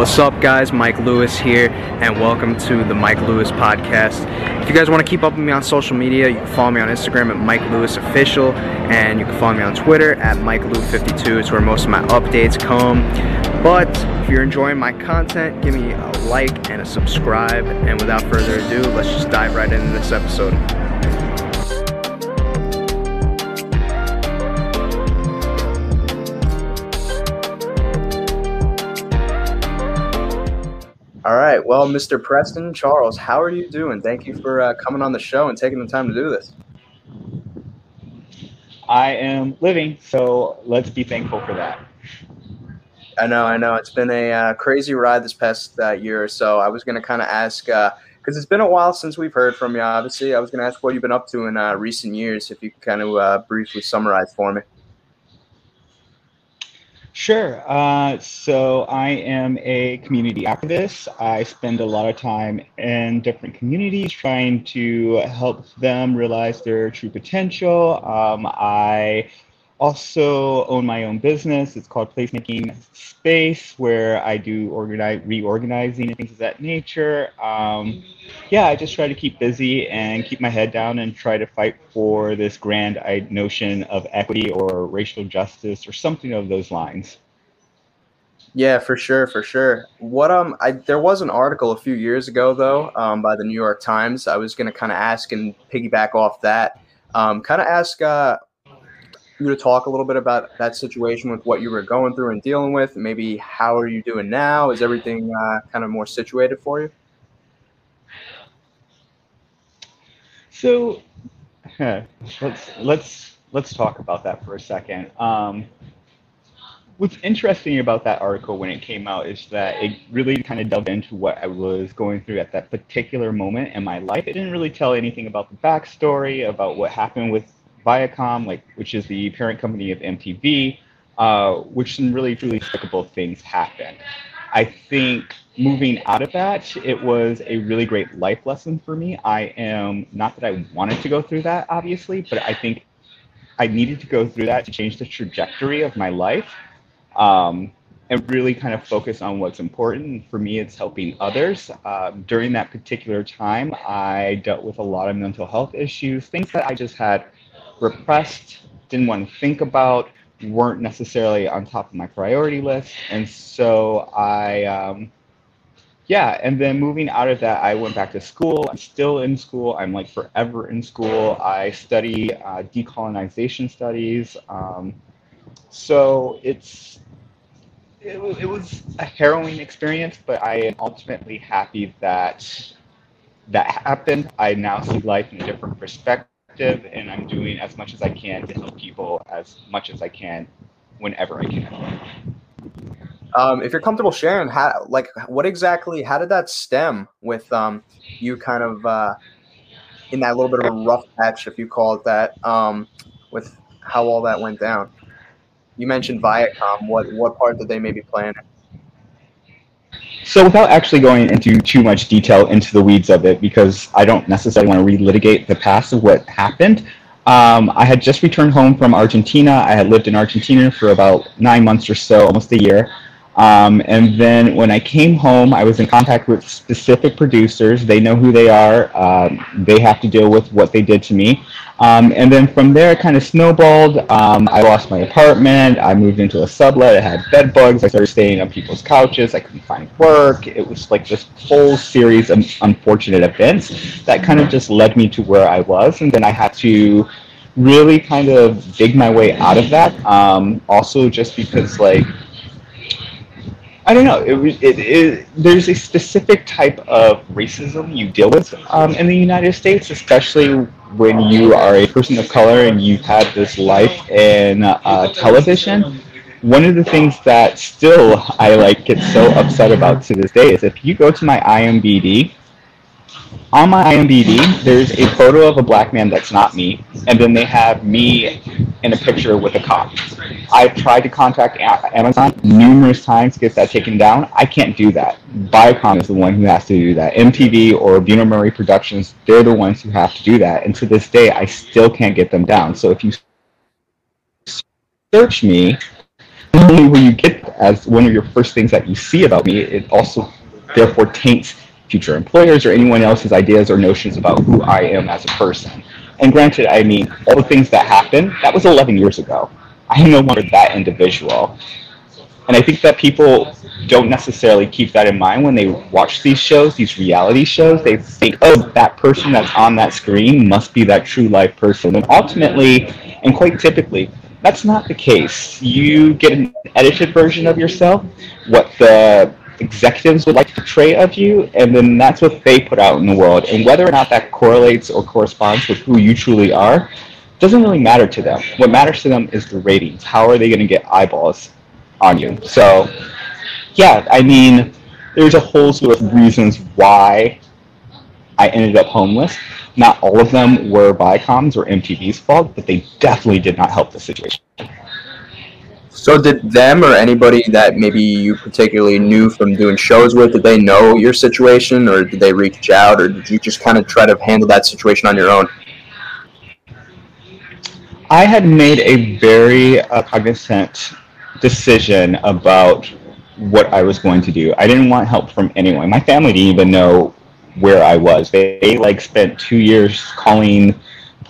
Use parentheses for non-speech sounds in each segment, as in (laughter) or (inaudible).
What's up, guys? Mike Lewis here, and welcome to the Mike Lewis Podcast. If you guys want to keep up with me on social media, you can follow me on Instagram at Mike Lewis Official, and you can follow me on Twitter at Mike Lew52. It's where most of my updates come. But if you're enjoying my content, give me a like and a subscribe. And without further ado, let's just dive right into this episode. All right. Well, Mr. Preston Charles, how are you doing? Thank you for uh, coming on the show and taking the time to do this. I am living, so let's be thankful for that. I know, I know. It's been a uh, crazy ride this past uh, year or so. I was going to kind of ask, because uh, it's been a while since we've heard from you, obviously. I was going to ask what you've been up to in uh, recent years, if you could kind of uh, briefly summarize for me. Sure. Uh, so I am a community activist. I spend a lot of time in different communities trying to help them realize their true potential. Um, I also own my own business. It's called Placemaking Space, where I do organize, reorganizing and things of that nature. Um, yeah, I just try to keep busy and keep my head down and try to fight for this grand notion of equity or racial justice or something of those lines. Yeah, for sure, for sure. What um, I there was an article a few years ago though, um, by the New York Times. I was gonna kind of ask and piggyback off that, um, kind of ask uh, you to talk a little bit about that situation with what you were going through and dealing with. Maybe how are you doing now? Is everything uh, kind of more situated for you? So, (laughs) let's let's let's talk about that for a second. Um, what's interesting about that article when it came out is that it really kind of delved into what I was going through at that particular moment in my life. It didn't really tell anything about the backstory, about what happened with Viacom, like which is the parent company of MTV, uh, which some really truly despicable things happened. I think moving out of that, it was a really great life lesson for me. I am not that I wanted to go through that, obviously, but I think I needed to go through that to change the trajectory of my life um, and really kind of focus on what's important. For me, it's helping others. Uh, during that particular time, I dealt with a lot of mental health issues, things that I just had repressed, didn't want to think about, weren't necessarily on top of my priority list. And so I, um, yeah, and then moving out of that, I went back to school. I'm still in school. I'm like forever in school. I study uh, decolonization studies. Um, so it's it, it was a harrowing experience, but I am ultimately happy that that happened. I now see life in a different perspective and I'm doing as much as I can to help people as much as I can whenever I can. Um, if you're comfortable sharing, how like what exactly? How did that stem with um, you kind of uh, in that little bit of a rough patch, if you call it that, um, with how all that went down? You mentioned Viacom. What what part did they maybe play in it? So without actually going into too much detail into the weeds of it, because I don't necessarily want to relitigate the past of what happened, um, I had just returned home from Argentina. I had lived in Argentina for about nine months or so, almost a year. Um, and then when I came home, I was in contact with specific producers. They know who they are. Um, they have to deal with what they did to me. Um, and then from there, it kind of snowballed. Um, I lost my apartment. I moved into a sublet. I had bed bugs. I started staying on people's couches. I couldn't find work. It was like this whole series of unfortunate events that kind of just led me to where I was. And then I had to really kind of dig my way out of that. Um, also, just because like I don't know. It, it, it, there's a specific type of racism you deal with um, in the United States, especially when you are a person of color and you've had this life in uh, television. One of the things that still (laughs) I like get so upset about to this day is if you go to my IMDb, on my IMDb, there's a photo of a black man that's not me, and then they have me in a picture with a cop. I've tried to contact Amazon numerous times to get that taken down. I can't do that. Viacom is the one who has to do that. MTV or Bunim/Murray Productions, they're the ones who have to do that. And to this day, I still can't get them down. So if you search me, only when you get as one of your first things that you see about me, it also therefore taints future employers or anyone else's ideas or notions about who I am as a person. And granted, I mean, all the things that happened, that was 11 years ago. I am no longer that individual. And I think that people don't necessarily keep that in mind when they watch these shows, these reality shows. They think, oh, that person that's on that screen must be that true life person. And ultimately, and quite typically, that's not the case. You get an edited version of yourself, what the executives would like to portray of you, and then that's what they put out in the world. And whether or not that correlates or corresponds with who you truly are doesn't really matter to them. What matters to them is the ratings. How are they going to get eyeballs on you? So, yeah, I mean, there's a whole slew of reasons why I ended up homeless. Not all of them were Viacom's or MTV's fault, but they definitely did not help the situation. So did them or anybody that maybe you particularly knew from doing shows with, did they know your situation or did they reach out or did you just kind of try to handle that situation on your own? I had made a very uh, cognizant decision about what I was going to do. I didn't want help from anyone. My family didn't even know where I was. They, they like spent two years calling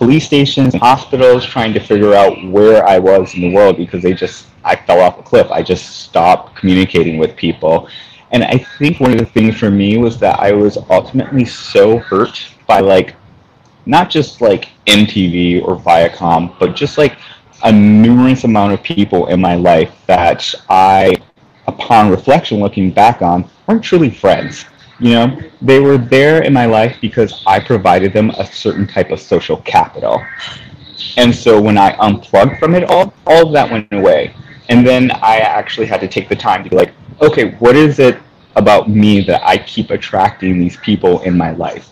police stations hospitals trying to figure out where I was in the world because they just I fell off a cliff. I just stopped communicating with people. And I think one of the things for me was that I was ultimately so hurt by like not just like MTV or Viacom, but just like a numerous amount of people in my life that I, upon reflection, looking back on, weren't truly friends. You know, they were there in my life because I provided them a certain type of social capital. And so when I unplugged from it all, all of that went away. And then I actually had to take the time to be like, okay, what is it about me that I keep attracting these people in my life?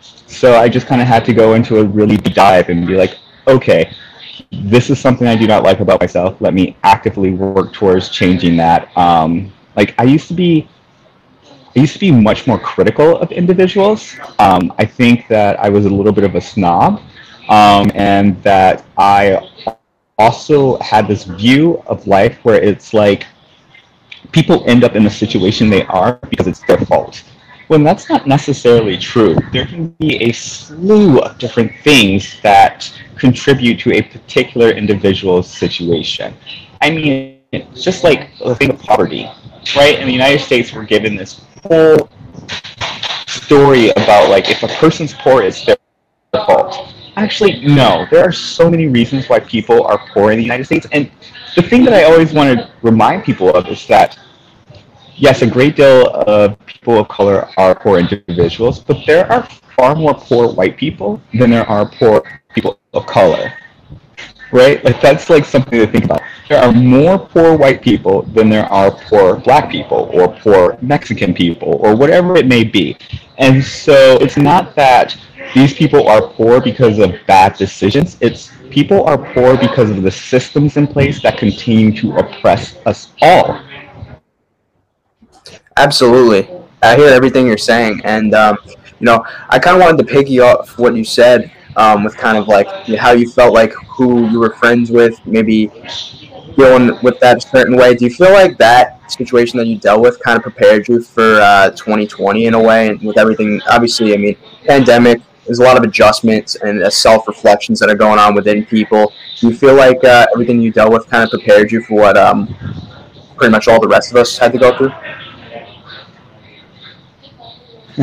So I just kind of had to go into a really deep dive and be like, okay, this is something I do not like about myself. Let me actively work towards changing that. Um, like I used to be, I used to be much more critical of individuals. Um, I think that I was a little bit of a snob, um, and that I also had this view of life where it's like people end up in the situation they are because it's their fault. When that's not necessarily true, there can be a slew of different things that contribute to a particular individual's situation. I mean, just like the thing of poverty, right? In the United States, we're given this whole story about like if a person's poor, it's their fault. Actually, no. There are so many reasons why people are poor in the United States. And the thing that I always want to remind people of is that, yes, a great deal of people of color are poor individuals, but there are far more poor white people than there are poor people of color. Right? Like, that's like something to think about. There are more poor white people than there are poor black people or poor Mexican people or whatever it may be. And so it's not that these people are poor because of bad decisions. It's people are poor because of the systems in place that continue to oppress us all. Absolutely. I hear everything you're saying. And, um, you know, I kind of wanted to piggy off what you said um, with kind of like how you felt like who you were friends with, maybe dealing with that a certain way. Do you feel like that situation that you dealt with kind of prepared you for uh, 2020 in a way? And with everything, obviously, I mean, pandemic, there's a lot of adjustments and uh, self reflections that are going on within people. Do you feel like uh, everything you dealt with kind of prepared you for what um, pretty much all the rest of us had to go through? (laughs)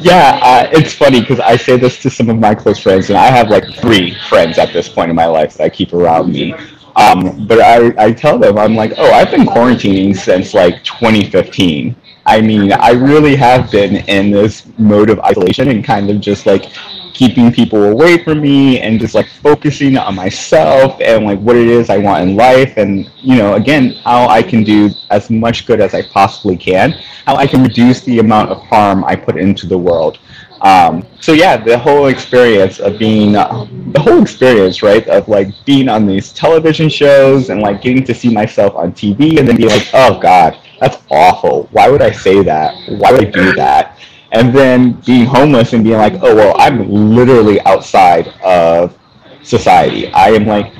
yeah, uh, it's funny because I say this to some of my close friends, and I have like three friends at this point in my life that I keep around me. Um, but I, I tell them, I'm like, oh, I've been quarantining since like 2015. I mean, I really have been in this mode of isolation and kind of just like keeping people away from me and just like focusing on myself and like what it is I want in life and you know again how I can do as much good as I possibly can how I can reduce the amount of harm I put into the world um, so yeah the whole experience of being uh, the whole experience right of like being on these television shows and like getting to see myself on TV and then be like oh god that's awful. Why would I say that? Why would I do that? And then being homeless and being like, oh, well, I'm literally outside of society. I am like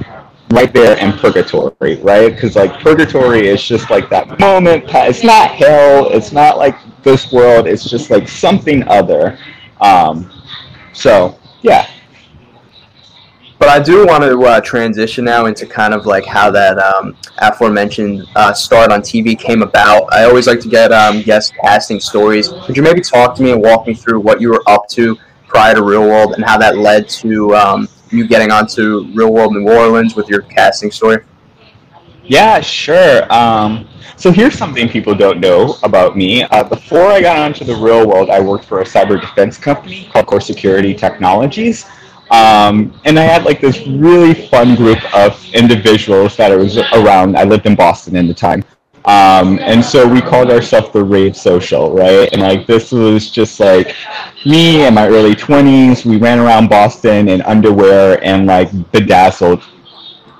right there in purgatory, right? Because like purgatory is just like that moment. It's not hell. It's not like this world. It's just like something other. Um, so yeah. But I do want to uh, transition now into kind of like how that um, aforementioned uh, start on TV came about. I always like to get um, guest casting stories. Could you maybe talk to me and walk me through what you were up to prior to Real World and how that led to um, you getting onto Real World New Orleans with your casting story? Yeah, sure. Um, so here's something people don't know about me. Uh, before I got onto the real world, I worked for a cyber defense company called Core Security Technologies. Um, and I had like this really fun group of individuals that I was around. I lived in Boston at the time. Um, and so we called ourselves the Rave Social, right? And like this was just like me in my early 20s. We ran around Boston in underwear and like bedazzled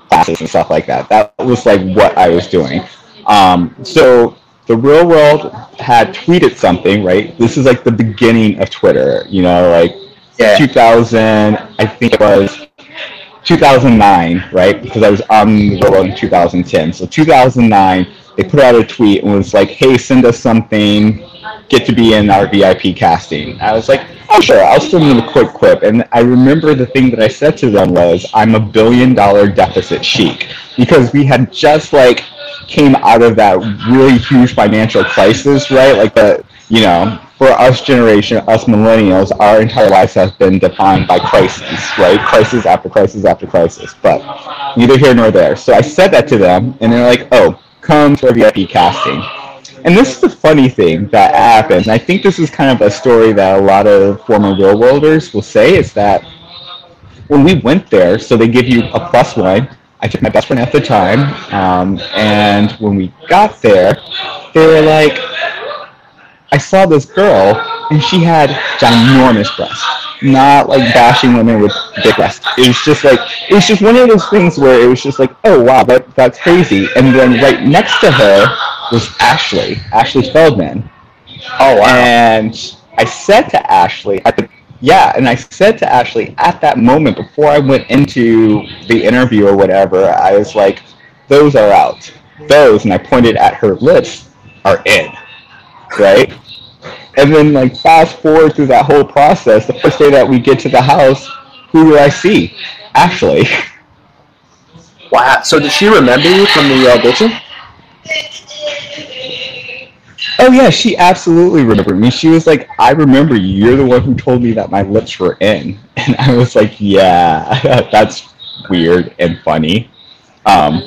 classes and stuff like that. That was like what I was doing. Um, so the real world had tweeted something, right? This is like the beginning of Twitter, you know, like yeah. 2000, I think it was 2009, right? Because I was on the world in 2010. So 2009, they put out a tweet and was like, hey, send us something, get to be in our VIP casting. I was like, oh, sure, I'll send them a quick quip. And I remember the thing that I said to them was, I'm a billion dollar deficit chic. Because we had just like came out of that really huge financial crisis, right? Like the, you know, for us generation, us millennials, our entire lives have been defined by crises, right? Crisis after crisis after crisis. But neither here nor there. So I said that to them, and they're like, oh, come to our VIP casting. And this is the funny thing that happens. I think this is kind of a story that a lot of former real worlders will say is that when we went there, so they give you a plus one. I took my best friend at the time, um, and when we got there, they were like, I saw this girl, and she had ginormous breasts. Not like bashing women with big breasts. It was just like it was just one of those things where it was just like, oh wow, that that's crazy. And then right next to her was Ashlee, Ashlee Feldman. Oh wow. And I said to Ashlee at the yeah, and I said to Ashlee at that moment before I went into the interview or whatever, I was like, those are out. Those, and I pointed at her lips, are in. Right? And then, like, fast forward through that whole process, the first day that we get to the house, who do I see? Ashlee. Wow. So, did she remember you from the audition? Oh yeah, she absolutely remembered me. She was like, "I remember you. You're the one who told me that my lips were in," (laughs) and I was like, "Yeah, (laughs) that's weird and funny." Um,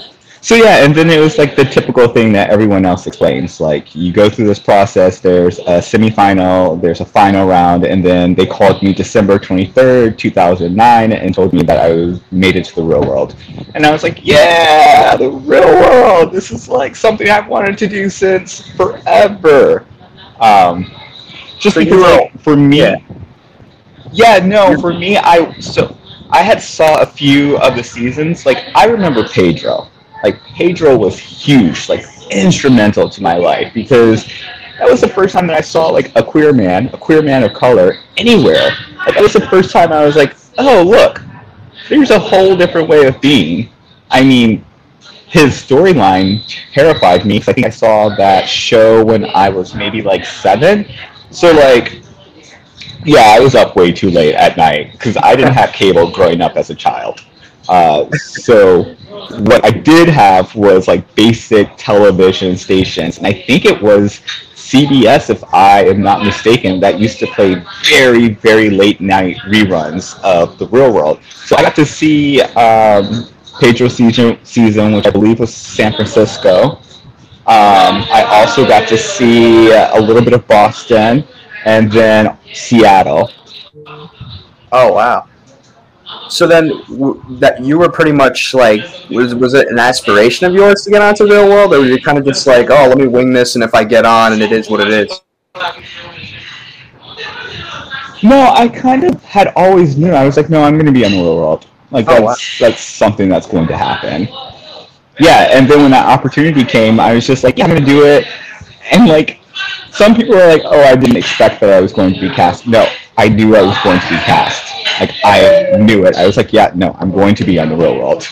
so yeah, and then it was like the typical thing that everyone else explains. Like you go through this process. There's a semifinal, there's a final round, and then they called me December 23rd, 2009, and told me that I was made it to the real world. And I was like, yeah, the real world. This is like something I've wanted to do since forever. Um, just so because like, for me, yeah. yeah, no, for me, I so I had saw a few of the seasons. Like I remember Pedro like Pedro was huge, like instrumental to my life because that was the first time that I saw like a queer man, a queer man of color anywhere. Like that was the first time I was like, oh look, there's a whole different way of being. I mean, his storyline terrified me. because I think I saw that show when I was maybe like seven. So like, yeah, I was up way too late at night because I didn't have cable growing up as a child. Uh, so what I did have was like basic television stations, and I think it was CBS, if I am not mistaken, that used to play very, very late night reruns of The Real World. So I got to see um, Pedro season, season, which I believe was San Francisco. Um, I also got to see a little bit of Boston and then Seattle. Oh wow! So then, w- that you were pretty much like, was was it an aspiration of yours to get onto real world, or were you kind of just like, oh, let me wing this, and if I get on, and it is what it is? No, I kind of had always knew. I was like, no, I'm going to be on the real world. Like oh, that's oh, wow. that's something that's going to happen. Yeah, and then when that opportunity came, I was just like, yeah, I'm going to do it. And like, some people were like, oh, I didn't expect that I was going to be cast. No, I knew I was going to be cast. Like I knew it. I was like, yeah, no, I'm going to be on the real world.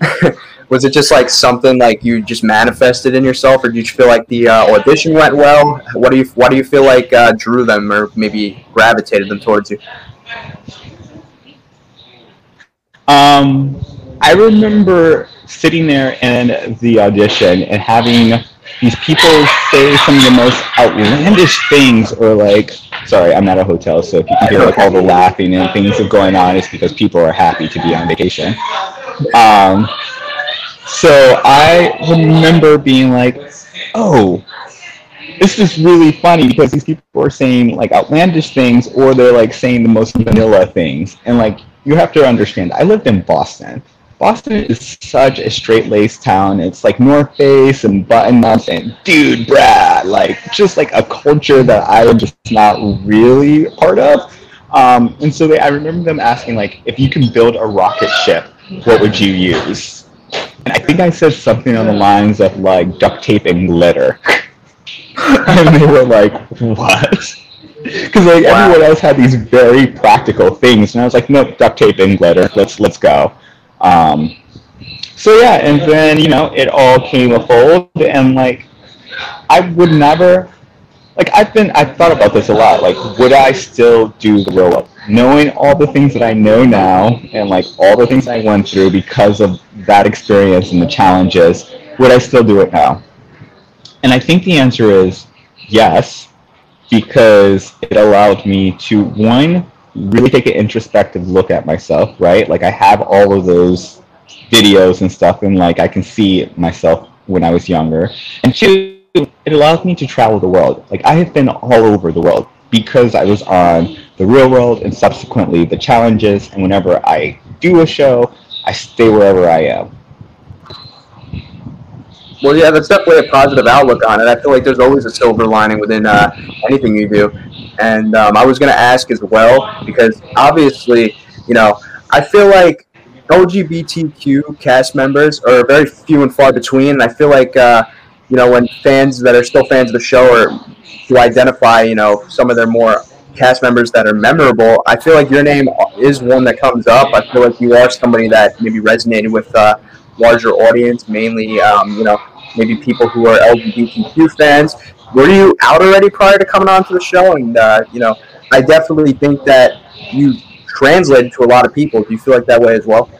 (laughs) was it just like something like you just manifested in yourself, or did you feel like the uh, audition went well? What do you Why do you feel like uh, drew them, or maybe gravitated them towards you? Um, I remember sitting there in the audition and having these people say some of the most outlandish things, or like, sorry, I'm at a hotel, so if you can hear like all the laughing and things are going on, it's because people are happy to be on vacation. Um, so I remember being like, oh, this is really funny because these people are saying like outlandish things or they're like saying the most vanilla things. And like, you have to understand, I lived in Boston. Boston is such a straight-laced town. It's like North Face and button ups and dude, Brad, like just like a culture that I am just not really part of. Um, and so they, I remember them asking like, if you can build a rocket ship, what would you use? And I think I said something on the lines of like duct tape and glitter. (laughs) and they were like, what? Because like wow. everyone else had these very practical things, and I was like, nope, duct tape and glitter. Let's let's go. Um, so yeah, and then you know it all came a fold, and like I would never, like I've been I've thought about this a lot. Like, would I still do the roll up, knowing all the things that I know now, and like all the things I went through because of that experience and the challenges? Would I still do it now? And I think the answer is yes, because it allowed me to one really take an introspective look at myself, right? Like I have all of those videos and stuff, and like I can see myself when I was younger. And two, it allows me to travel the world. Like I have been all over the world because I was on the real world and subsequently the challenges. And whenever I do a show, I stay wherever I am. Well, yeah, that's definitely a positive outlook on it. I feel like there's always a silver lining within uh, anything you do. And um, I was going to ask as well, because obviously, you know, I feel like LGBTQ cast members are very few and far between. And I feel like, uh, you know, when fans that are still fans of the show or to identify, you know, some of their more cast members that are memorable, I feel like your name is one that comes up. I feel like you are somebody that maybe resonated with a larger audience, mainly, um, you know, maybe people who are LGBTQ fans. Were you out already prior to coming on to the show? And, uh, you know, I definitely think that you translated to a lot of people. Do you feel like that way as well?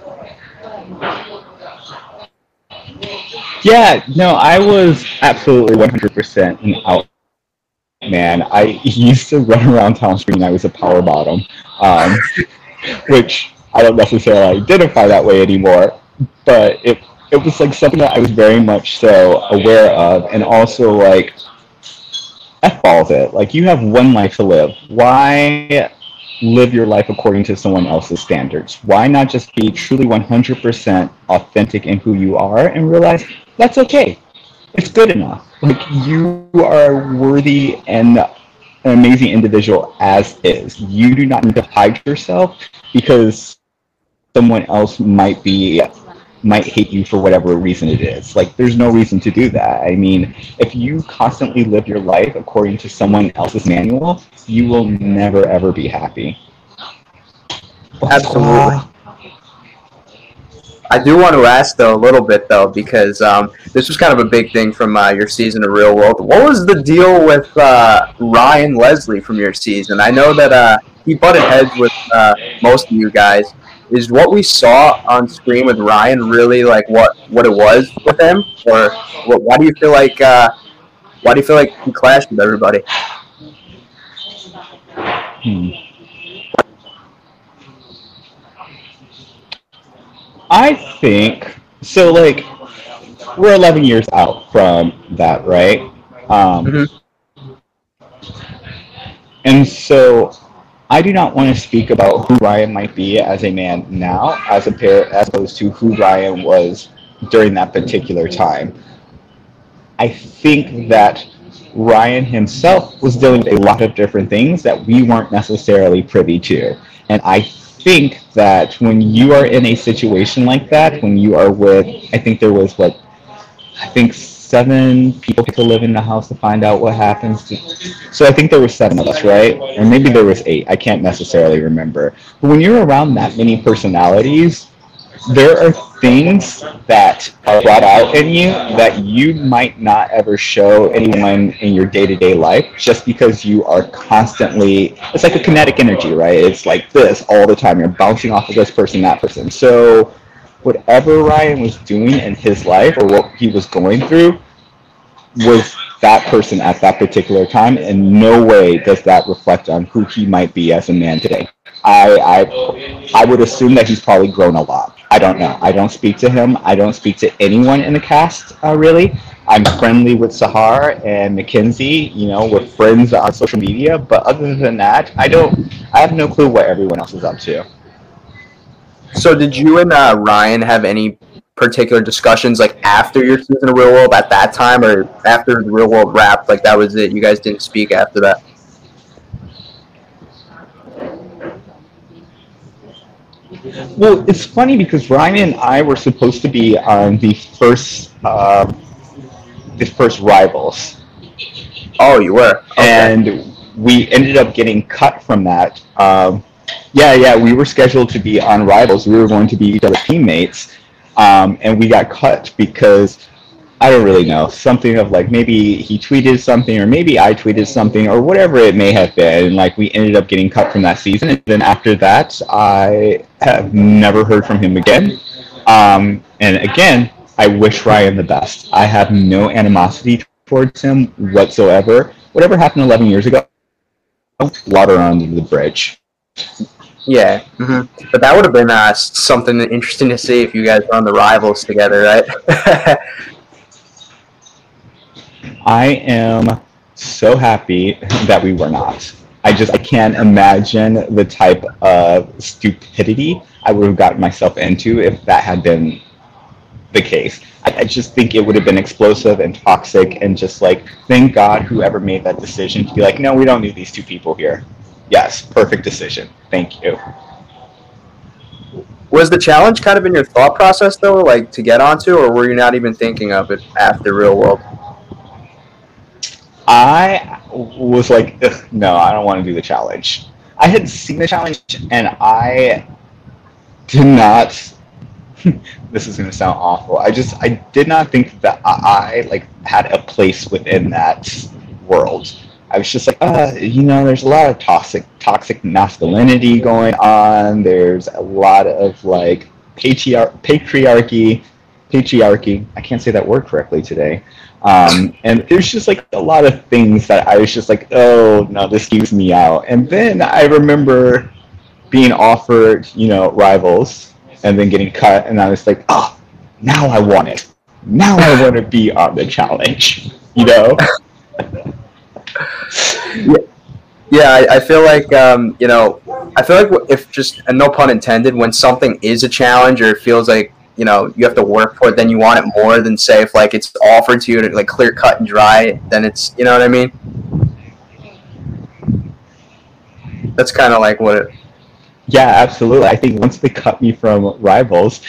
Yeah, no, I was absolutely 100% an out man. I used to run around town screaming I was a power bottom, um, (laughs) which I don't necessarily identify that way anymore, but it it was like something that I was very much so aware of, and also like f balls it. Like you have one life to live. Why live your life according to someone else's standards? Why not just be truly 100% authentic in who you are and realize that's okay. It's good enough. Like you are worthy and an amazing individual as is. You do not need to hide yourself because someone else might be might hate you for whatever reason it is. Like, there's no reason to do that. I mean, if you constantly live your life according to someone else's manual, you will never ever be happy. Absolutely. I do want to ask though a little bit though because um, this was kind of a big thing from uh, your season of Real World. What was the deal with uh, Ryan Leslie from your season? I know that uh, he butted heads with uh, most of you guys, is what we saw on screen with Ryan really like what what it was with him, or what, why do you feel like uh, why do you feel like he clashed with everybody? Hmm. I think so. Like we're 11 years out from that, right? Um, mm-hmm. And so I do not want to speak about who Ryan might be as a man now, as a pair, as opposed to who Ryan was during that particular time. I think that Ryan himself was dealing with a lot of different things that we weren't necessarily privy to. And I think that when you are in a situation like that, when you are with, I think there was what, I think seven people to live in the house to find out what happens. To, so I think there were seven of us, right? Or maybe there was eight. I can't necessarily remember. But when you're around that many personalities, there are things that are brought out in you that you might not ever show anyone in your day-to-day life just because you are constantly it's like a kinetic energy right it's like this all the time you're bouncing off of this person that person so whatever ryan was doing in his life or what he was going through was that person at that particular time and no way does that reflect on who he might be as a man today I, I I would assume that he's probably grown a lot. I don't know. I don't speak to him. I don't speak to anyone in the cast uh, really. I'm friendly with Sahar and McKenzie. You know, we're friends on social media. But other than that, I don't. I have no clue what everyone else is up to. So, did you and uh, Ryan have any particular discussions like after your season of Real World at that time, or after the Real World wrapped? Like that was it. You guys didn't speak after that. Well, it's funny because Ryan and I were supposed to be on the first, uh, the first rivals. Oh, you were, okay. and we ended up getting cut from that. Um, yeah, yeah, we were scheduled to be on rivals. We were going to be each other's teammates, um, and we got cut because I don't really know. Something of like maybe he tweeted something, or maybe I tweeted something, or whatever it may have been. And like we ended up getting cut from that season, and then after that, I have never heard from him again. Um, and again, I wish Ryan the best. I have no animosity towards him whatsoever. Whatever happened 11 years ago, water under the bridge. Yeah, mm-hmm. but that would have been uh, something interesting to see if you guys were on the rivals together, right? (laughs) I am so happy that we were not. I just I can't imagine the type of stupidity I would have gotten myself into if that had been the case. I, I, just think it would have been explosive and toxic and just like thank God whoever made that decision to be like, no, we don't need these two people here. Yes, perfect decision. Thank you. Was the challenge kind of in your thought process though, like to get onto, or were you not even thinking of it after real world? I was like, no, I don't want to do the challenge. I had seen the challenge and I did not. (laughs) this is going to sound awful. I just I did not think that I like had a place within that world. I was just like, uh, you know, there's a lot of toxic toxic masculinity going on. There's a lot of like patriar- patriarchy, patriarchy. I can't say that word correctly today. Um, and there's just like a lot of things that I was just like, oh no, this keeps me out. And then I remember being offered, you know, rivals and then getting cut, and I was like, oh, now I want it. Now I want to be on the challenge, you know? (laughs) yeah, yeah I, I feel like, um, you know, I feel like if just, and no pun intended, when something is a challenge or it feels like you know you have to work for it then you want it more than say if like it's offered to you to like clear cut and dry then it's you know what i mean? That's kind of like what it yeah absolutely. I think once they cut me from rivals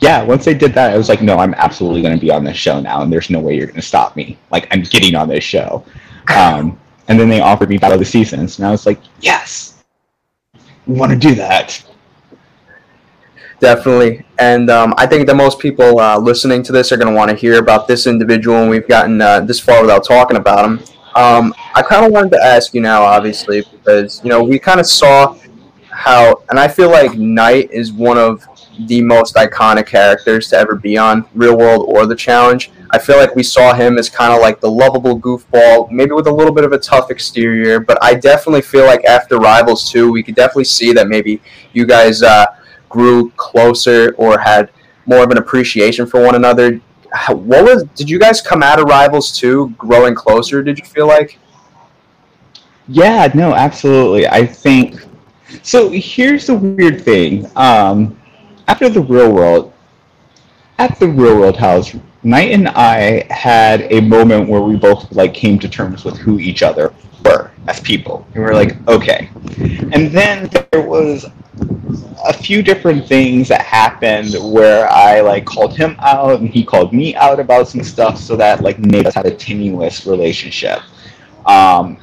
yeah once they did that i was like no i'm absolutely going to be on this show now and there's no way you're going to stop me. Like i'm getting on this show um, and then they offered me battle of the seasons and i was like yes we want to do that Definitely. And um, I think that most people uh, listening to this are going to want to hear about this individual, and we've gotten uh, this far without talking about him. Um, I kind of wanted to ask you now, obviously, because, you know, we kind of saw how, and I feel like Knight is one of the most iconic characters to ever be on Real World or The Challenge. I feel like we saw him as kind of like the lovable goofball, maybe with a little bit of a tough exterior, but I definitely feel like after Rivals 2, we could definitely see that maybe you guys. Uh, grew closer or had more of an appreciation for one another. What was? Did you guys come out of Rivals 2 growing closer? Did you feel like? Yeah, no, absolutely. I think so. Here's the weird thing. Um, after the real world, at the real world house, Knight and I had a moment where we both like came to terms with who each other were as people. And we were like, okay. And then there was a few different things that happened where I like called him out and he called me out about some stuff so that like made us have a tenuous relationship. Um,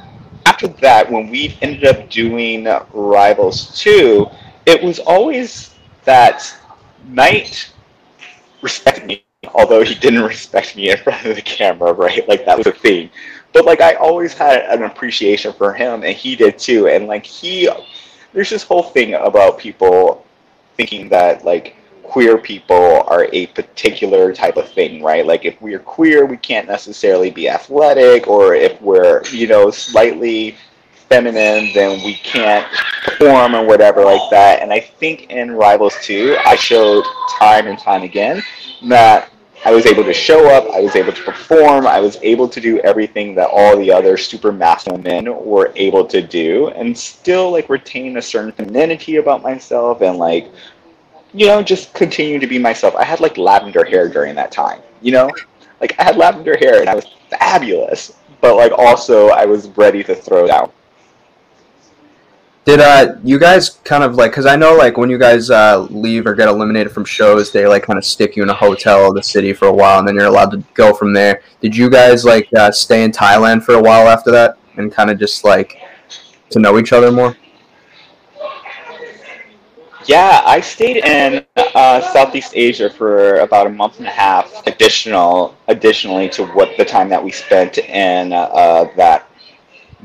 after that, when we ended up doing Rivals 2, it was always that Knight respected me, although he didn't respect me in front of the camera, right? Like that was a thing. But like I always had an appreciation for him, and he did too. And like he, there's this whole thing about people thinking that like queer people are a particular type of thing, right? Like if we're queer, we can't necessarily be athletic, or if we're, you know, slightly feminine, then we can't perform or whatever like that. And I think in Rivals 2, I showed time and time again that I was able to show up, I was able to perform, I was able to do everything that all the other super masculine men were able to do and still like retain a certain femininity about myself and like you know, just continue to be myself. I had like lavender hair during that time, you know? Like I had lavender hair and I was fabulous, but like also I was ready to throw down. Did uh you guys kind of like cuz I know like when you guys uh leave or get eliminated from shows, they like kind of stick you in a hotel in the city for a while and then you're allowed to go from there. Did you guys like uh, stay in Thailand for a while after that and kind of just like to know each other more? Yeah, I stayed in uh, Southeast Asia for about a month and a half, additional, additionally to what the time that we spent in uh, that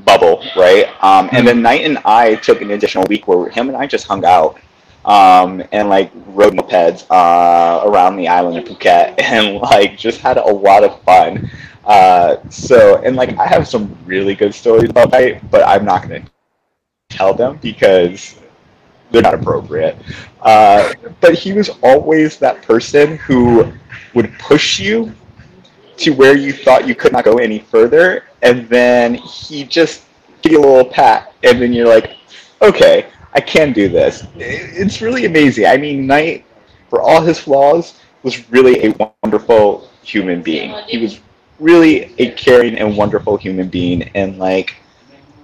bubble, right? Um, and then Knight and I took an additional week where him and I just hung out um, and like rode mopeds uh, around the island of Phuket (laughs) and like just had a lot of fun. Uh, so, and like I have some really good stories about Knight, but I'm not going to tell them because they're not appropriate. Uh, but he was always that person who would push you to where you thought you could not go any further, and then he just give you a little pat, and then you're like, okay, I can do this. It's really amazing. I mean, Knight, for all his flaws, was really a wonderful human being. He was really a caring and wonderful human being, and like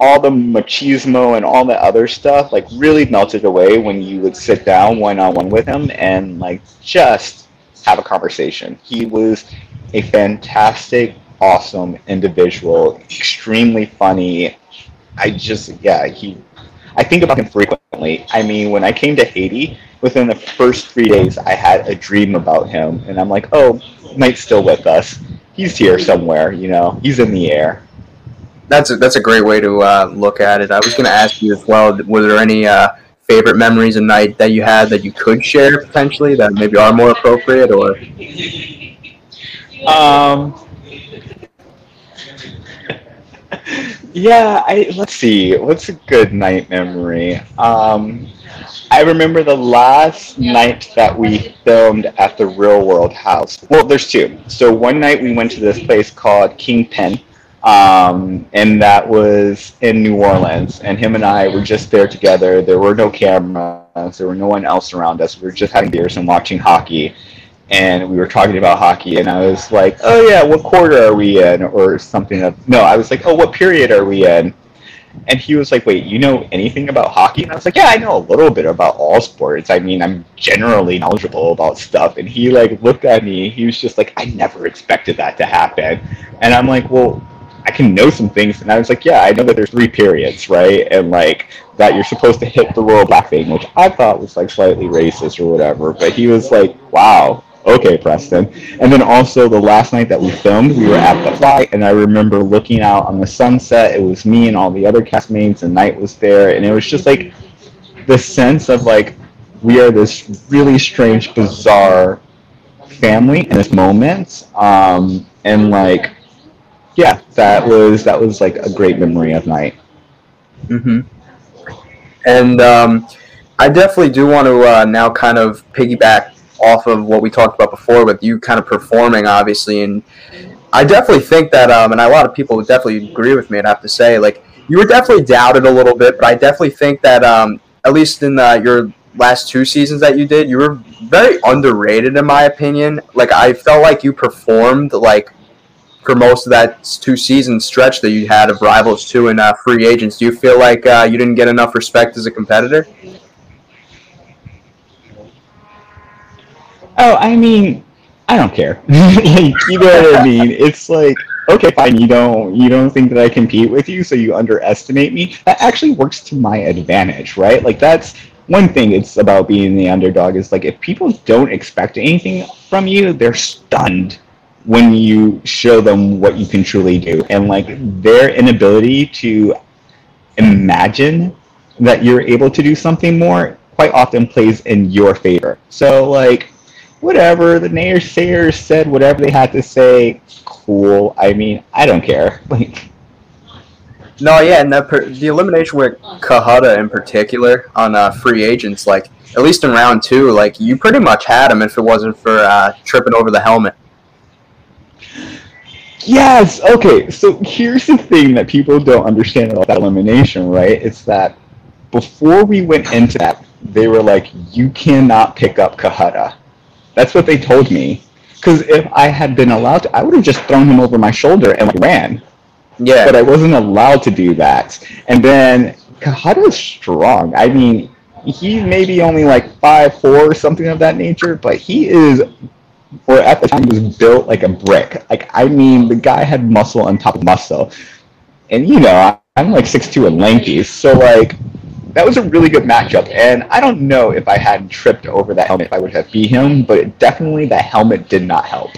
all the machismo and all the other stuff like really melted away when you would sit down one on one with him and like just have a conversation. He was a fantastic, awesome individual, extremely funny. I just yeah, he I think about him frequently. I mean, when I came to Haiti, within the first three days, I had a dream about him, and I'm like, oh, Knight's still with us. He's here somewhere, you know. He's in the air that's a, that's a great way to uh, look at it. I was going to ask you as well. Were there any uh, favorite memories of Knight that you had that you could share potentially that maybe are more appropriate or? Um. Yeah, I let's see. What's a good night memory? Um, I remember the last night that we filmed at the Real World House. Well, there's two. So one night we went to this place called Kingpin um, and that was in New Orleans. And him and I were just there together. There were no cameras. There were no one else around us. We were just having beers and watching hockey. And we were talking about hockey, and I was like, "Oh yeah, what quarter are we in?" Or something. Of, no, I was like, "Oh, what period are we in?" And he was like, "Wait, you know anything about hockey?" And I was like, "Yeah, I know a little bit about all sports. I mean, I'm generally knowledgeable about stuff." And he like looked at me. He was just like, "I never expected that to happen." And I'm like, "Well, I can know some things. And I was like, yeah, I know that there's three periods, right? And like that you're supposed to hit the royal black thing, which I thought was like slightly racist or whatever. But he was like, wow, okay, Preston. And then also the last night that we filmed, we were at the fly, and I remember looking out on the sunset. It was me and all the other castmates, and Knight was there, and it was just like the sense of like we are this really strange, bizarre family in this moment, um, and like yeah, that was that was like a great memory of Knight. Mm-hmm. And um, I definitely do want to uh, now kind of piggyback off of what we talked about before with you kind of performing, obviously, and I definitely think that, um, and a lot of people would definitely agree with me. I'd have to say, like, you were definitely doubted a little bit, but I definitely think that, um, at least in uh, your last two seasons that you did, you were very underrated in my opinion. Like, I felt like you performed like for most of that two season stretch that you had of rivals two and uh, free agents. Do you feel like uh, you didn't get enough respect as a competitor? Oh, I mean, I don't care. (laughs) like, you know what I mean? It's like, okay, fine. You don't you don't think that I compete with you, so you underestimate me. That actually works to my advantage, right? Like that's one thing it's about being the underdog is like if people don't expect anything from you, they're stunned when you show them what you can truly do. And like their inability to imagine that you're able to do something more quite often plays in your favor. So like whatever the naysayers said whatever they had to say. Cool. I mean i don't care. (laughs) Like no yeah and the, per- the elimination with Cohutta in particular on uh, free agents like at least in round two like you pretty much had him if it wasn't for uh, tripping over the helmet. Yes okay so here's the thing that people don't understand about that elimination right? It's that before we went into that they were like you cannot pick up Cohutta that's what they told me. Because if I had been allowed to, I would have just thrown him over my shoulder and like, ran. Yeah. But I wasn't allowed to do that. And then is strong. I mean, he may be only like five four or something of that nature, but he is, or at the time, was built like a brick. Like I mean, the guy had muscle on top of muscle, and you know, I'm like six two and lanky, so like that was a really good matchup, and I don't know if I hadn't tripped over that helmet, I would have beat him, but definitely the helmet did not help.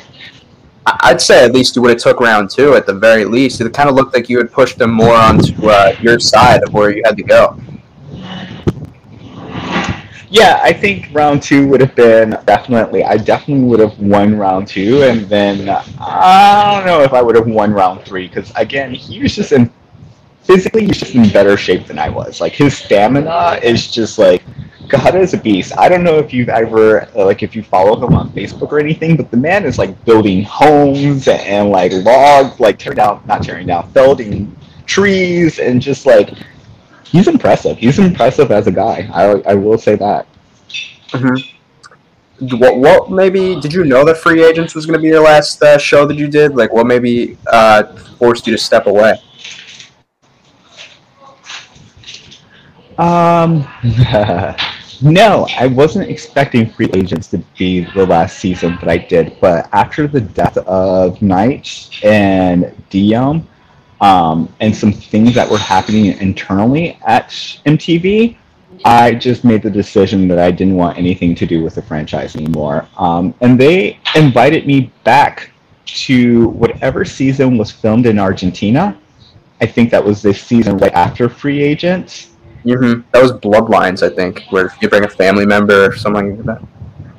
I'd say at least you would have took round two at the very least. It kind of looked like you had pushed him more onto uh, your side of where you had to go. Yeah, I think round two would have been definitely. I definitely would have won round two, and then I don't know if I would have won round three because again, he was just in physically he's just in better shape than I was. Like his stamina is just like God is a beast. I don't know if you've ever like if you follow him on Facebook or anything, but the man is like building homes and like log like tearing down not tearing down, felling trees and just like he's impressive. He's impressive as a guy. I I will say that. Mm-hmm. What what maybe did you know that Free Agents was going to be your last uh, show that you did? Like what maybe uh, forced you to step away? Um, (laughs) no, I wasn't expecting Free Agents to be the last season that I did, but after the death of Knight and Diem, um, and some things that were happening internally at MTV, I just made the decision that I didn't want anything to do with the franchise anymore. Um, and they invited me back to whatever season was filmed in Argentina. I think that was the season right after Free Agents. Mm-hmm. That was Bloodlines, I think, where you bring a family member or something like that.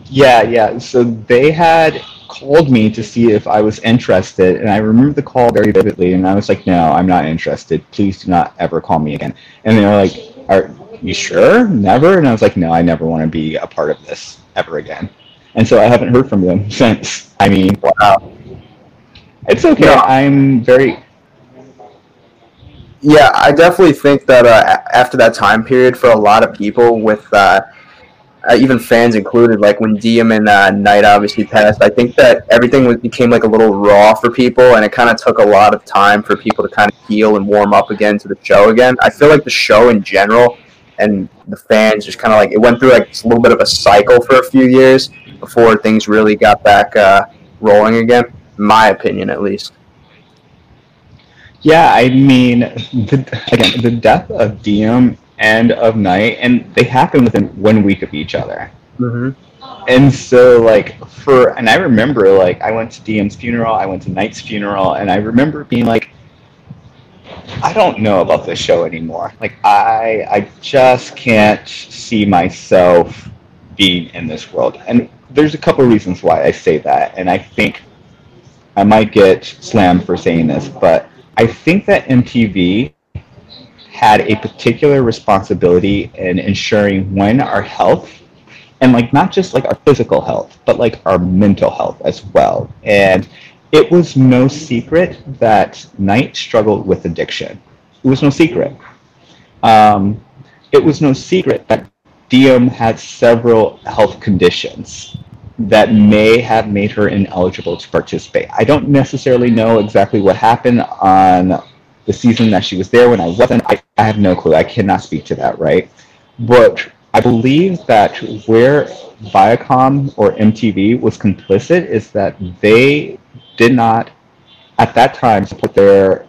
Yeah, yeah. So they had called me to see if I was interested, and I remember the call very vividly. And I was like, "No, I'm not interested. Please do not ever call me again." And they were like, "Are you sure? Never?" And I was like, "No, I never want to be a part of this ever again." And so I haven't heard from them (laughs) since. I mean, wow. It's okay. Yeah. I'm very yeah, I definitely think that uh, after that time period, for a lot of people, with uh, uh, even fans included, like when Diem and uh, Knight obviously passed, I think that everything became like a little raw for people, and it kind of took a lot of time for people to kind of heal and warm up again to the show again. I feel like the show in general and the fans just kind of like it went through like a little bit of a cycle for a few years before things really got back uh, rolling again. my opinion, at least. Yeah, I mean, the, again, the death of Diem and of Knight, and they happen within one week of each other. Mm-hmm. And so, like, for, and I remember, like, I went to Diem's funeral, I went to Knight's funeral, and I remember being like, I don't know about this show anymore. Like, I, I just can't see myself being in this world. And there's a couple reasons why I say that, and I think I might get slammed for saying this, but I think that MTV had a particular responsibility in ensuring when our health and like not just like our physical health but like our mental health as well. And it was no secret that knight struggled with addiction. It was no secret. Um, it was no secret that diem had several health conditions that may have made her ineligible to participate. I don't necessarily know exactly what happened on the season that she was there when I wasn't. I, I have no clue. I cannot speak to that, right? But I believe that where Viacom or MTV was complicit is that they did not, at that time, support their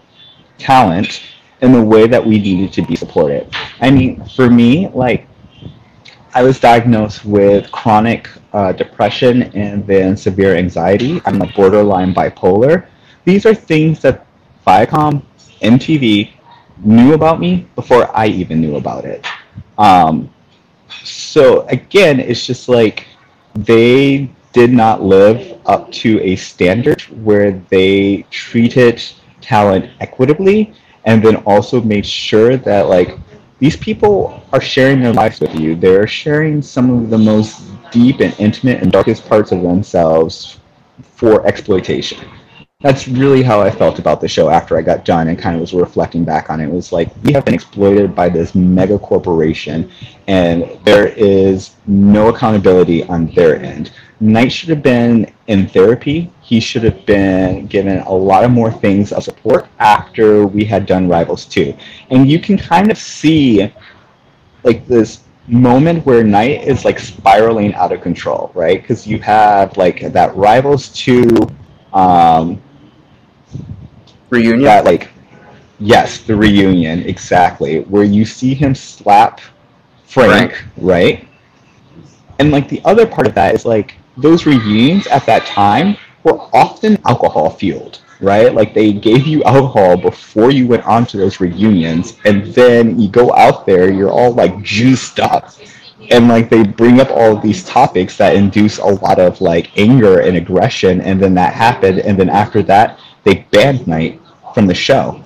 talent in the way that we needed to be supported. I mean, for me, like, I was diagnosed with chronic uh, depression and then severe anxiety. I'm a borderline bipolar. These are things that Viacom, MTV knew about me before I even knew about it. Um, so again, it's just like they did not live up to a standard where they treated talent equitably and then also made sure that like these people are sharing their lives with you. They're sharing some of the most deep and intimate and darkest parts of themselves for exploitation. That's really how I felt about the show after I got done and kind of was reflecting back on it. It was like we have been exploited by this mega corporation and there is no accountability on their end. Knight should have been in therapy. He should have been given a lot of more things of support after we had done Rivals 2. And you can kind of see like this moment where Knight is like spiraling out of control, right? Because you have like that Rivals 2 um, reunion. That like yes, the reunion exactly, where you see him slap Frank, Frank. right? And like the other part of that is like those reunions at that time were often alcohol fueled, right? Like they gave you alcohol before you went on to those reunions, and then you go out there, you're all like juiced up. And like they bring up all of these topics that induce a lot of like anger and aggression, and then that happened, and then after that, they banned Knight from the show.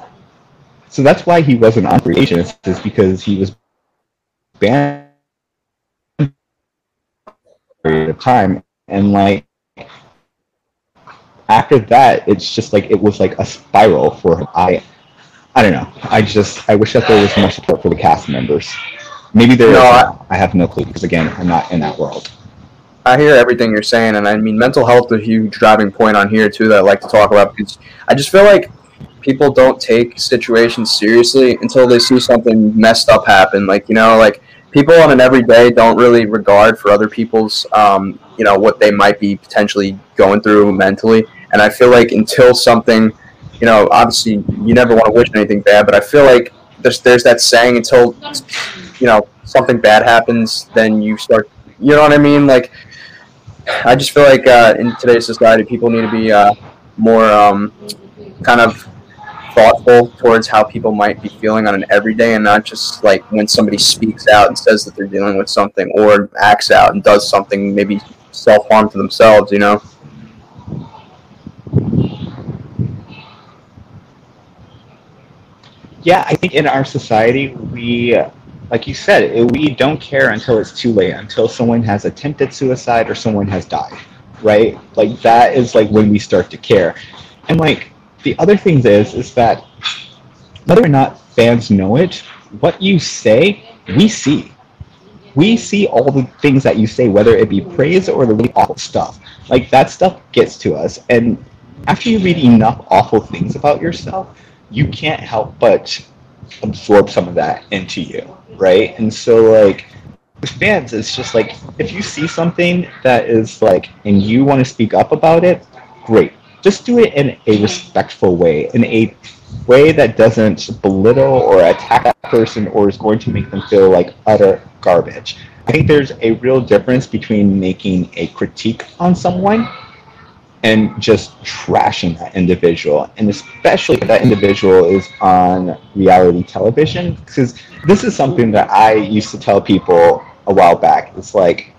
So that's why he wasn't on Creations, is because he was banned period of time. And like after that it's just like it was like a spiral for him. I i don't know. I just i wish that there was more support for the cast members. Maybe there no, I, I have no clue because again i'm not in that world I hear everything you're saying, and I mean, mental health is a huge driving point on here too that I like to talk about because I just feel like people don't take situations seriously until they see something messed up happen. Like you know, like people on an everyday don't really regard for other people's um, you know what they might be potentially going through mentally and i feel like until something you know obviously you never want to wish anything bad but i feel like there's there's that saying until you know something bad happens then you start you know what i mean like i just feel like uh, in today's society people need to be uh, more um, kind of thoughtful towards how people might be feeling on an everyday and not just like when somebody speaks out and says that they're dealing with something or acts out and does something maybe self harm to themselves, you know? Yeah, I think in our society, we, like you said, we don't care until it's too late, until someone has attempted suicide or someone has died, right? Like that is like when we start to care. And like the other thing is, is that whether or not fans know it, what you say, we see. We see all the things that you say, whether it be praise or the really awful stuff. Like that stuff gets to us, and after you read enough awful things about yourself, you can't help but absorb some of that into you, right? And so, like, with fans, it's just like if you see something that is like, and you want to speak up about it, great just do it in a respectful way, in a way that doesn't belittle or attack that person or is going to make them feel like utter garbage. I think there's a real difference between making a critique on someone and just trashing that individual, and especially if that individual is on reality television, because this is something that I used to tell people a while back. It's like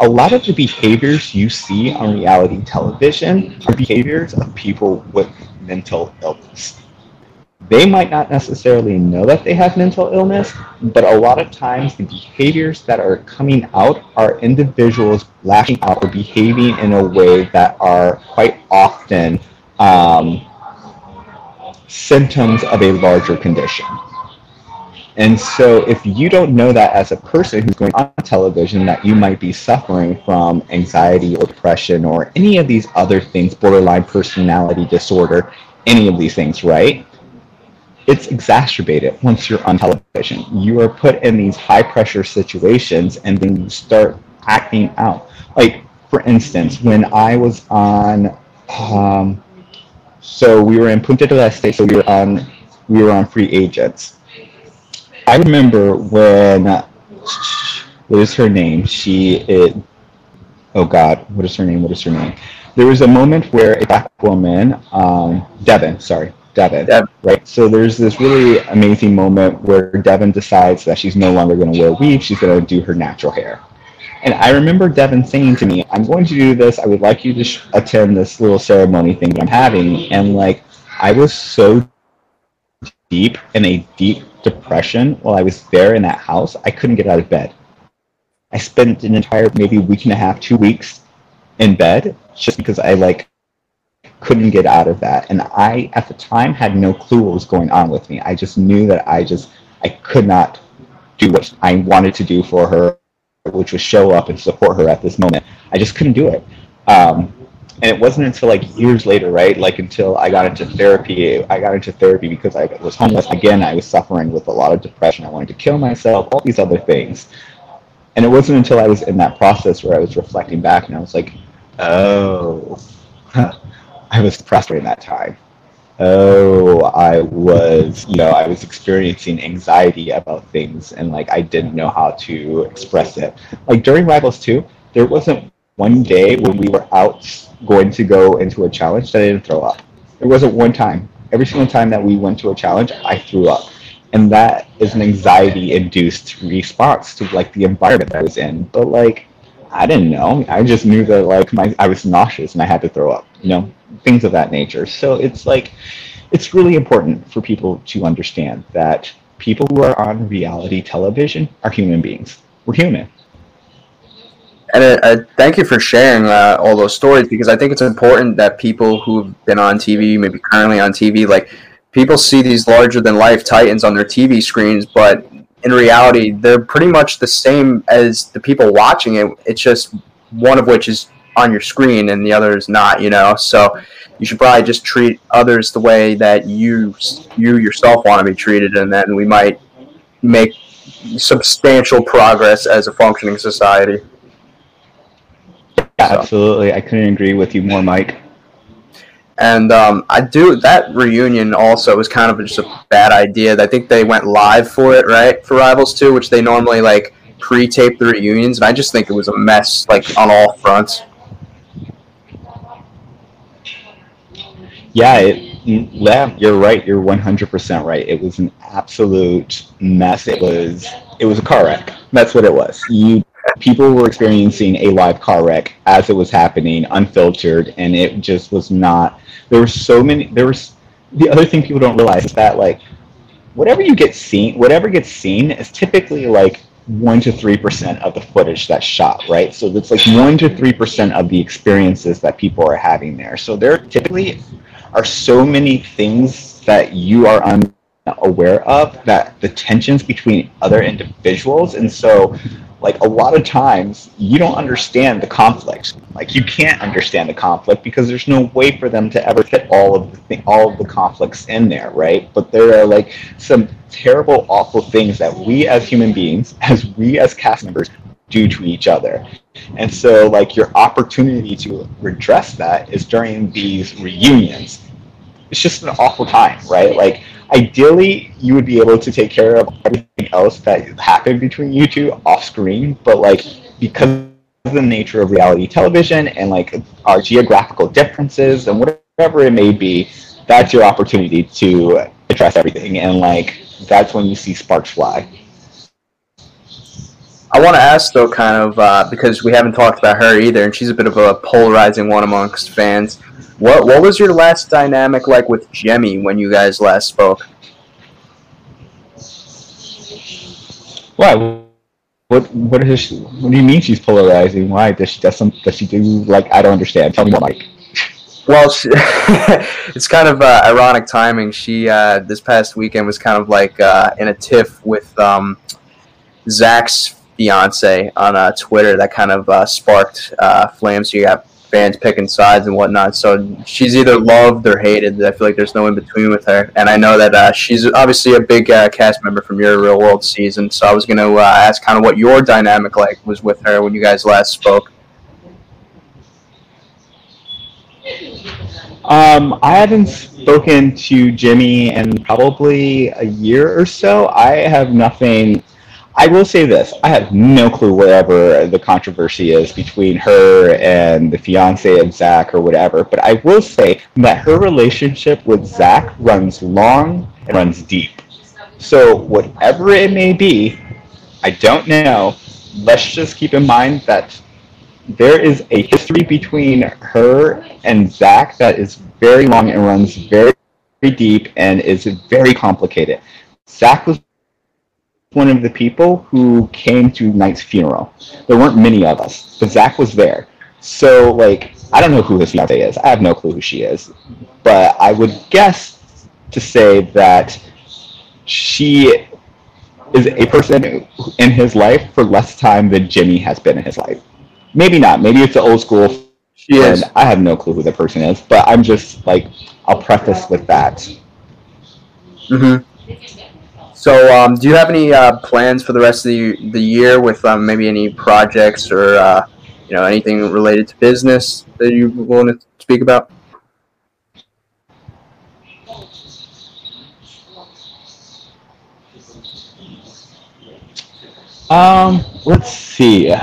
a lot of the behaviors you see on reality television are behaviors of people with mental illness. They might not necessarily know that they have mental illness, but a lot of times the behaviors that are coming out are individuals lashing out or behaving in a way that are quite often um, symptoms of a larger condition. And so, if you don't know that as a person who's going on television, that you might be suffering from anxiety or depression or any of these other things, borderline personality disorder, any of these things, right? It's exacerbated once you're on television. You are put in these high pressure situations and then you start acting out. Like, for instance, when I was on, um, so we were in Punta del Este, so we were on, we were on free agents I remember when what is her name? She it. Oh God, what is her name? What is her name? There was a moment where a black woman, um, Devin, sorry, Devin, Devin, right? So there's this really amazing moment where Devin decides that she's no longer going to wear weave; she's going to do her natural hair. And I remember Devin saying to me, "I'm going to do this. I would like you to sh- attend this little ceremony thing that I'm having." And like, I was so deep in a deep depression while I was there in that house. I couldn't get out of bed. I spent an entire maybe week and a half, two weeks in bed just because I like couldn't get out of that. And I at the time had no clue what was going on with me. I just knew that I just I could not do what I wanted to do for her, which was show up and support her at this moment. I just couldn't do it. Um, and it wasn't until like years later, right? Like until I got into therapy. I got into therapy because I was homeless again. I was suffering with a lot of depression. I wanted to kill myself. All these other things. And it wasn't until I was in that process where I was reflecting back and I was like, oh, I was depressed during that time. Oh, I was, you know, I was experiencing anxiety about things and like I didn't know how to express it. Like during Rivals 2, there wasn't one day when we were out going to go into a challenge that I didn't throw up. There wasn't one time. Every single time that we went to a challenge, I threw up. And that is an anxiety induced response to like the environment that I was in. But like I didn't know. I just knew that like my I was nauseous and I had to throw up, you know, things of that nature. So it's like it's really important for people to understand that people who are on reality television are human beings. We're human. And thank you for sharing uh, all those stories because I think it's important that people who've been on TV, maybe currently on TV, like people see these larger than life titans on their TV screens, but in reality, they're pretty much the same as the people watching it. It's just one of which is on your screen and the other is not, you know. So you should probably just treat others the way that you you yourself want to be treated, and then we might make substantial progress as a functioning society. Yeah, so. absolutely. I couldn't agree with you more, Mike. And um, I do that reunion also was kind of just a bad idea. I think they went live for it, right, for Rivals 2, which they normally like pre-tape the reunions, and I just think it was a mess, like on all fronts. Yeah, it, yeah, you're right. You're 100% right. It was an absolute mess. It was it was a car wreck. That's what it was. You people were experiencing a live car wreck as it was happening, unfiltered, and it just was not. There were so many. There was the other thing people don't realize is that like whatever you get seen, whatever gets seen is typically like one to three percent of the footage that's shot, right? So it's like one to three percent of the experiences that people are having there. So they're typically are so many things that you are unaware of that the tensions between other individuals, and so like a lot of times you don't understand the conflict like you can't understand the conflict because there's no way for them to ever fit all of the th- all of the conflicts in there right? But there are like some terrible awful things that we as human beings (laughs) as we as cast members do to each other. And so like your opportunity to redress that is during these reunions it's just an awful time right like ideally you would be able to take care of everything else that happened between you two off screen but like because of the nature of reality television and like our geographical differences and whatever it may be that's your opportunity to address everything and like that's when you see sparks fly I want to ask though, kind of uh, because we haven't talked about her either, and she's a bit of a polarizing one amongst fans. What what was your last dynamic like with Jemmye when you guys last spoke? Why? What what is she, what do you mean she's polarizing? Why does she does some does she do like I don't understand? Tell me more, Mike. Well, she, (laughs) it's kind of uh, ironic timing. She uh, this past weekend was kind of like uh, in a tiff with um, Zach's fiance on uh, Twitter that kind of uh, sparked uh, flames. You got fans picking sides and whatnot. So she's either loved or hated. I feel like there's no in between with her. And I know that uh, she's obviously a big uh, cast member from your Real World season. So I was going to uh, ask kind of what your dynamic like was with her when you guys last spoke. Um, I haven't spoken to Jemmye in probably a year or so. I have nothing. I will say this: I have no clue wherever the controversy is between her and the fiance of Zach or whatever. But I will say that her relationship with Zach runs long and runs deep. So whatever it may be, I don't know. Let's just keep in mind that there is a history between her and Zach that is very long and runs very, very deep and is very complicated. Zach was one of the people who came to Knight's funeral. There weren't many of us, but Zach was there. So, like, I don't know who his fiance is. I have no clue who she is. But I would guess to say that she is a person in his life for less time than Jemmye has been in his life. Maybe not. Maybe it's the old school. She is. I have no clue who the person is, but I'm just like I'll preface with that. Mm-hmm. So, um, do you have any uh, plans for the rest of the, the year with um, maybe any projects or uh, you know anything related to business that you want to speak about? Um, let's see.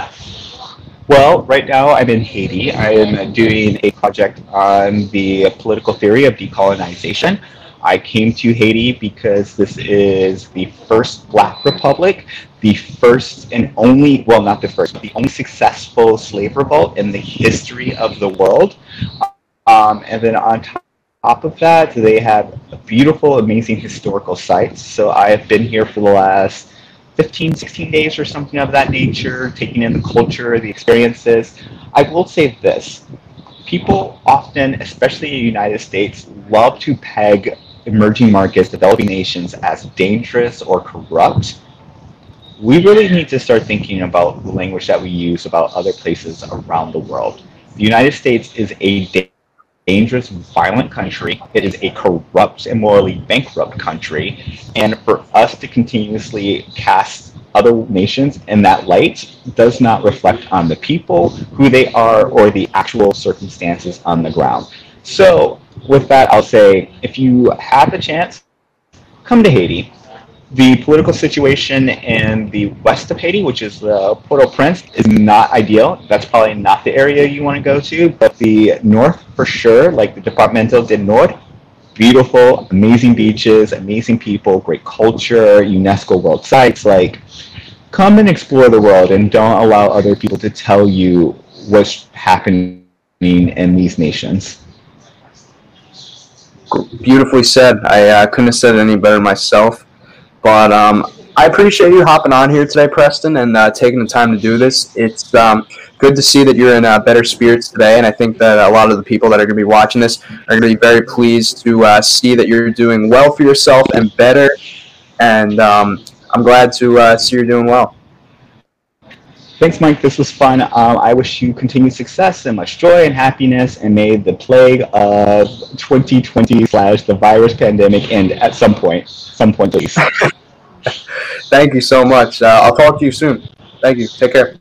Well, right now I'm in Haiti. I am doing a project on the political theory of decolonization. I came to Haiti because this is the first black republic, the first and only, well, not the first, but the only successful slave revolt in the history of the world. Um, and then on top of that, they have beautiful, amazing historical sites. So I have been here for the last 15, 16 days or something of that nature, taking in the culture, the experiences. I will say this people often, especially in the United States, love to peg emerging markets, developing nations as dangerous or corrupt. We really need to start thinking about the language that we use about other places around the world. The United States is a dangerous, violent country. It is a corrupt and morally bankrupt country. And for us to continuously cast other nations in that light does not reflect on the people, who they are, or the actual circumstances on the ground. So, with that, I'll say if you have the chance, come to Haiti the political situation in the west of Haiti, which is the Port-au-Prince, is not ideal. That's probably not the area you want to go to. But the north, for sure, like the Departamental de Nord, beautiful, amazing beaches, amazing people, great culture, UNESCO World Sites. Like, come and explore the world and don't allow other people to tell you what's happening in these nations. Beautifully said. I uh, couldn't have said it any better myself. But um, I appreciate you hopping on here today, Preston, and uh, taking the time to do this. It's um, good to see that you're in uh, better spirits today, and I think that a lot of the people that are going to be watching this are going to be very pleased to uh, see that you're doing well for yourself and better. And um, I'm glad to uh, see you're doing well. Thanks, Mike. This was fun. Um, I wish you continued success and much joy and happiness, and may the plague of 2020 slash the virus pandemic end at some point. Some point, please. (laughs) Thank you so much. Uh, I'll talk to you soon. Thank you. Take care.